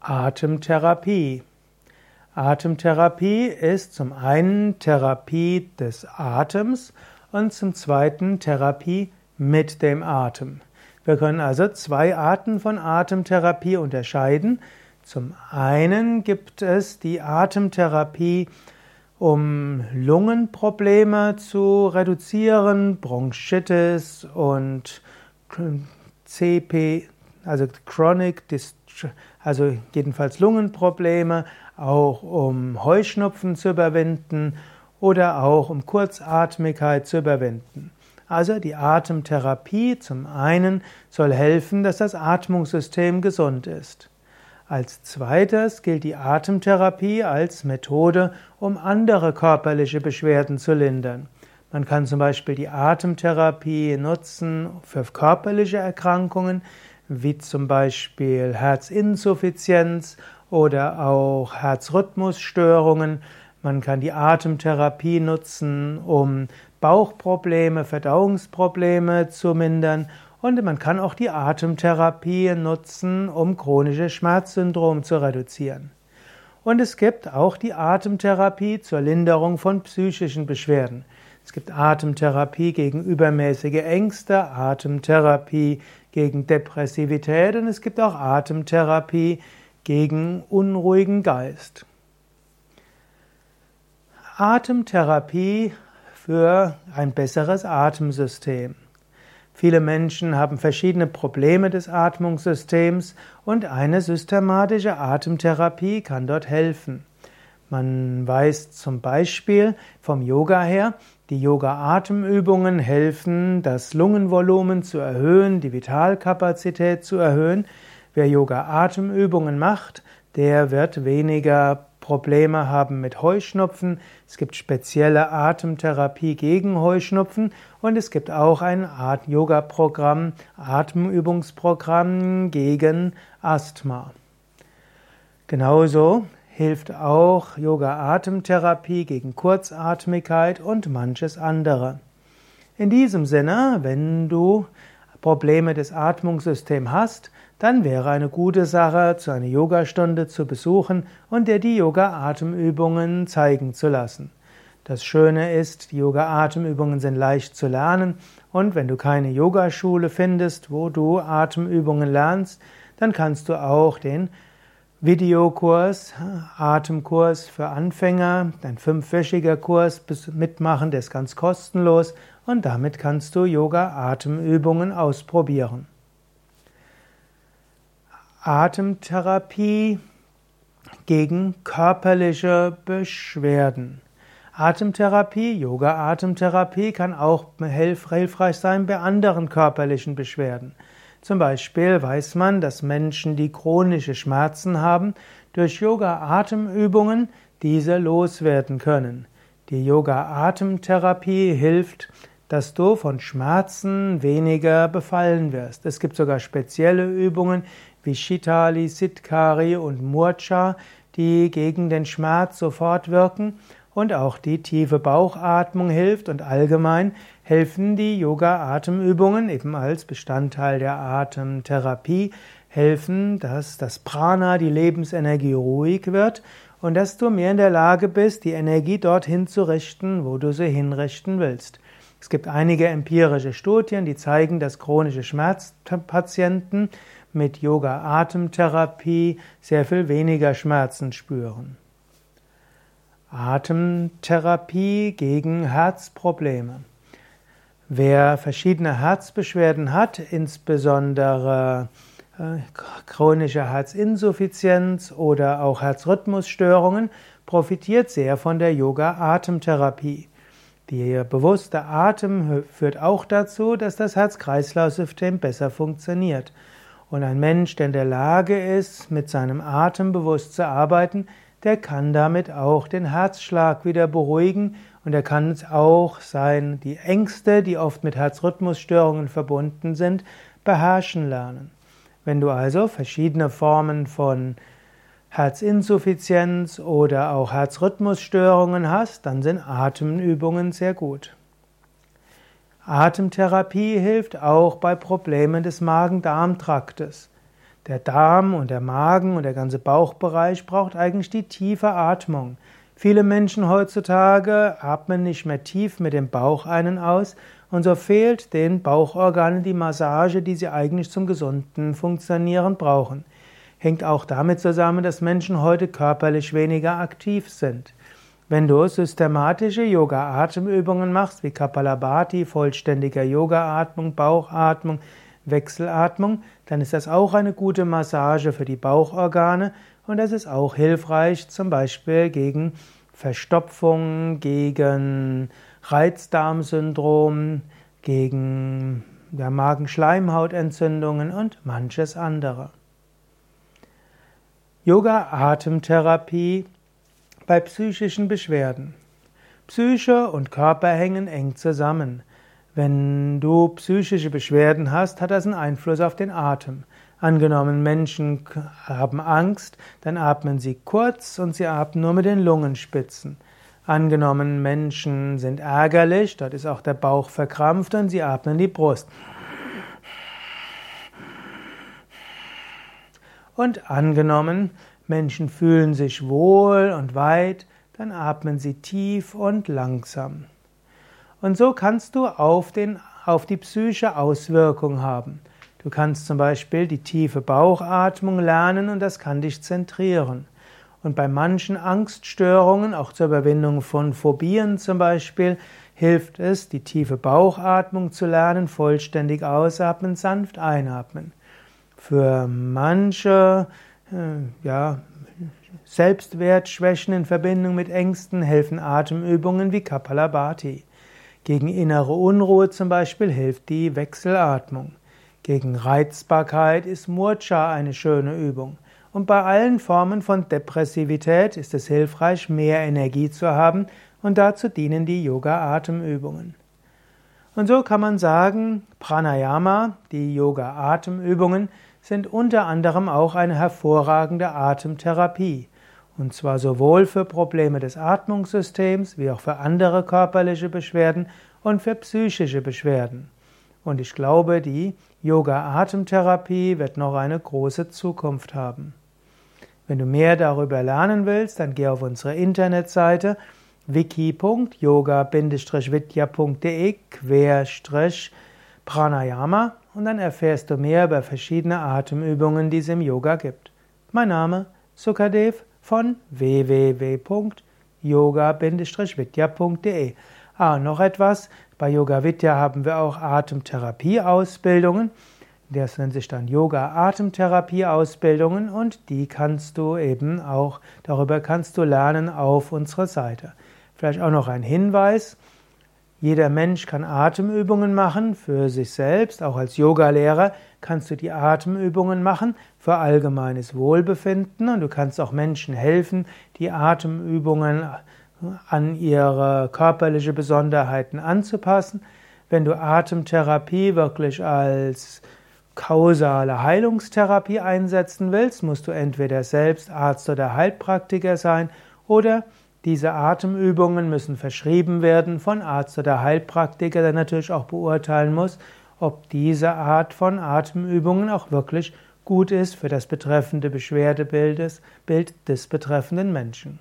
Atemtherapie. Atemtherapie ist zum einen Therapie des Atems und zum zweiten Therapie mit dem Atem. Wir können also zwei Arten von Atemtherapie unterscheiden. Zum einen gibt es die Atemtherapie, um Lungenprobleme zu reduzieren, Bronchitis und CP, also Chronic also jedenfalls Lungenprobleme, auch um Heuschnupfen zu überwinden oder auch um Kurzatmigkeit zu überwinden. Also die Atemtherapie zum einen soll helfen, dass das Atmungssystem gesund ist. Als zweites gilt die Atemtherapie als Methode, um andere körperliche Beschwerden zu lindern. Man kann zum Beispiel die Atemtherapie nutzen für körperliche Erkrankungen, wie zum Beispiel Herzinsuffizienz oder auch Herzrhythmusstörungen. Man kann die Atemtherapie nutzen, um Bauchprobleme, Verdauungsprobleme zu mindern. Und man kann auch die Atemtherapie nutzen, um chronisches Schmerzsyndrom zu reduzieren. Und es gibt auch die Atemtherapie zur Linderung von psychischen Beschwerden. Es gibt Atemtherapie gegen übermäßige Ängste, Atemtherapie gegen Depressivität und es gibt auch Atemtherapie gegen unruhigen Geist. Atemtherapie für ein besseres Atemsystem. Viele Menschen haben verschiedene Probleme des Atmungssystems und eine systematische Atemtherapie kann dort helfen. Man weiß zum Beispiel vom Yoga her, die Yoga-Atemübungen helfen, das Lungenvolumen zu erhöhen, die Vitalkapazität zu erhöhen. Wer Yoga-Atemübungen macht, der wird weniger Probleme haben mit Heuschnupfen. Es gibt spezielle Atemtherapie gegen Heuschnupfen und es gibt auch ein Yoga-Programm, Atemübungsprogramm gegen Asthma. Genauso hilft auch Yoga-Atemtherapie gegen Kurzatmigkeit und manches andere. In diesem Sinne, wenn du Probleme des Atmungssystems hast, dann wäre eine gute Sache, zu einer Yogastunde zu besuchen und dir die Yoga-Atemübungen zeigen zu lassen. Das Schöne ist, die Yoga-Atemübungen sind leicht zu lernen und wenn du keine Yogaschule findest, wo du Atemübungen lernst, dann kannst du auch den Videokurs, Atemkurs für Anfänger, ein fünfwöchiger Kurs mitmachen, der ist ganz kostenlos und damit kannst du Yoga-Atemübungen ausprobieren. Atemtherapie gegen körperliche Beschwerden. Atemtherapie, Yoga-Atemtherapie kann auch hilfreich sein bei anderen körperlichen Beschwerden. Zum Beispiel weiß man, dass Menschen, die chronische Schmerzen haben, durch Yoga-Atemübungen diese loswerden können. Die Yoga-Atemtherapie hilft, dass du von Schmerzen weniger befallen wirst. Es gibt sogar spezielle Übungen wie Shitali, Siddhkari und Murcha, die gegen den Schmerz sofort wirken und auch die tiefe Bauchatmung hilft und allgemein helfen die Yoga-Atemübungen eben als Bestandteil der Atemtherapie, helfen, dass das Prana, die Lebensenergie ruhig wird und dass du mehr in der Lage bist, die Energie dorthin zu richten, wo du sie hinrichten willst. Es gibt einige empirische Studien, die zeigen, dass chronische Schmerzpatienten mit Yoga-Atemtherapie sehr viel weniger Schmerzen spüren. Atemtherapie gegen Herzprobleme. Wer verschiedene Herzbeschwerden hat, insbesondere äh, chronische Herzinsuffizienz oder auch Herzrhythmusstörungen, profitiert sehr von der Yoga-Atemtherapie. Der bewusste Atem führt auch dazu, dass das Herz-Kreislauf-System besser funktioniert. Und ein Mensch, der in der Lage ist, mit seinem Atem bewusst zu arbeiten, der kann damit auch den Herzschlag wieder beruhigen und er kann auch sein, die Ängste, die oft mit Herzrhythmusstörungen verbunden sind, beherrschen lernen. Wenn du also verschiedene Formen von Herzinsuffizienz oder auch Herzrhythmusstörungen hast, dann sind Atemübungen sehr gut. Atemtherapie hilft auch bei Problemen des Magen-Darm-Traktes. Der Darm und der Magen und der ganze Bauchbereich braucht eigentlich die tiefe Atmung. Viele Menschen heutzutage atmen nicht mehr tief mit dem Bauch einen aus und so fehlt den Bauchorganen die Massage, die sie eigentlich zum gesunden Funktionieren brauchen. Hängt auch damit zusammen, dass Menschen heute körperlich weniger aktiv sind. Wenn du systematische Yoga-Atemübungen machst, wie Kapalabhati, vollständiger Yoga-Atmung, Bauchatmung, Wechselatmung, dann ist das auch eine gute Massage für die Bauchorgane und das ist auch hilfreich, zum Beispiel gegen Verstopfung, gegen Reizdarmsyndrom, gegen ja, Magenschleimhautentzündungen und manches andere. Yoga-Atemtherapie bei psychischen Beschwerden. Psyche und Körper hängen eng zusammen. Wenn du psychische Beschwerden hast, hat das einen Einfluss auf den Atem. Angenommen, Menschen haben Angst, dann atmen sie kurz und sie atmen nur mit den Lungenspitzen. Angenommen, Menschen sind ärgerlich, dort ist auch der Bauch verkrampft und sie atmen die Brust. Und angenommen, Menschen fühlen sich wohl und weit, dann atmen sie tief und langsam. Und so kannst du auf, den, auf die Psyche Auswirkungen haben. Du kannst zum Beispiel die tiefe Bauchatmung lernen und das kann dich zentrieren. Und bei manchen Angststörungen, auch zur Überwindung von Phobien zum Beispiel, hilft es, die tiefe Bauchatmung zu lernen, vollständig ausatmen, sanft einatmen. Für manche äh, ja, Selbstwertschwächen in Verbindung mit Ängsten helfen Atemübungen wie Kapalabhati. Gegen innere Unruhe zum Beispiel hilft die Wechselatmung. Gegen Reizbarkeit ist Murcha eine schöne Übung. Und bei allen Formen von Depressivität ist es hilfreich, mehr Energie zu haben und dazu dienen die Yoga-Atemübungen. Und so kann man sagen, Pranayama, die Yoga-Atemübungen, sind unter anderem auch eine hervorragende Atemtherapie. Und zwar sowohl für Probleme des Atmungssystems wie auch für andere körperliche Beschwerden und für psychische Beschwerden. Und ich glaube, die Yoga-Atemtherapie wird noch eine große Zukunft haben. Wenn du mehr darüber lernen willst, dann geh auf unsere Internetseite wiki.yoga-vidya.de Pranayama und dann erfährst du mehr über verschiedene Atemübungen, die es im Yoga gibt. Mein Name Sukadev von www.yoga-vidya.de Ah, noch etwas. Bei Yoga Vidya haben wir auch Atemtherapie-Ausbildungen. Das nennt sich dann Yoga-Atemtherapie-Ausbildungen und die kannst du eben auch, darüber kannst du lernen auf unserer Seite. Vielleicht auch noch ein Hinweis. Jeder Mensch kann Atemübungen machen für sich selbst. Auch als Yogalehrer kannst du die Atemübungen machen für allgemeines Wohlbefinden und du kannst auch Menschen helfen, die Atemübungen an ihre körperliche Besonderheiten anzupassen. Wenn du Atemtherapie wirklich als kausale Heilungstherapie einsetzen willst, musst du entweder selbst Arzt oder Heilpraktiker sein oder diese Atemübungen müssen verschrieben werden von Arzt oder Heilpraktiker, der natürlich auch beurteilen muss, ob diese Art von Atemübungen auch wirklich gut ist für das betreffende Beschwerdebild des, betreffenden Menschen.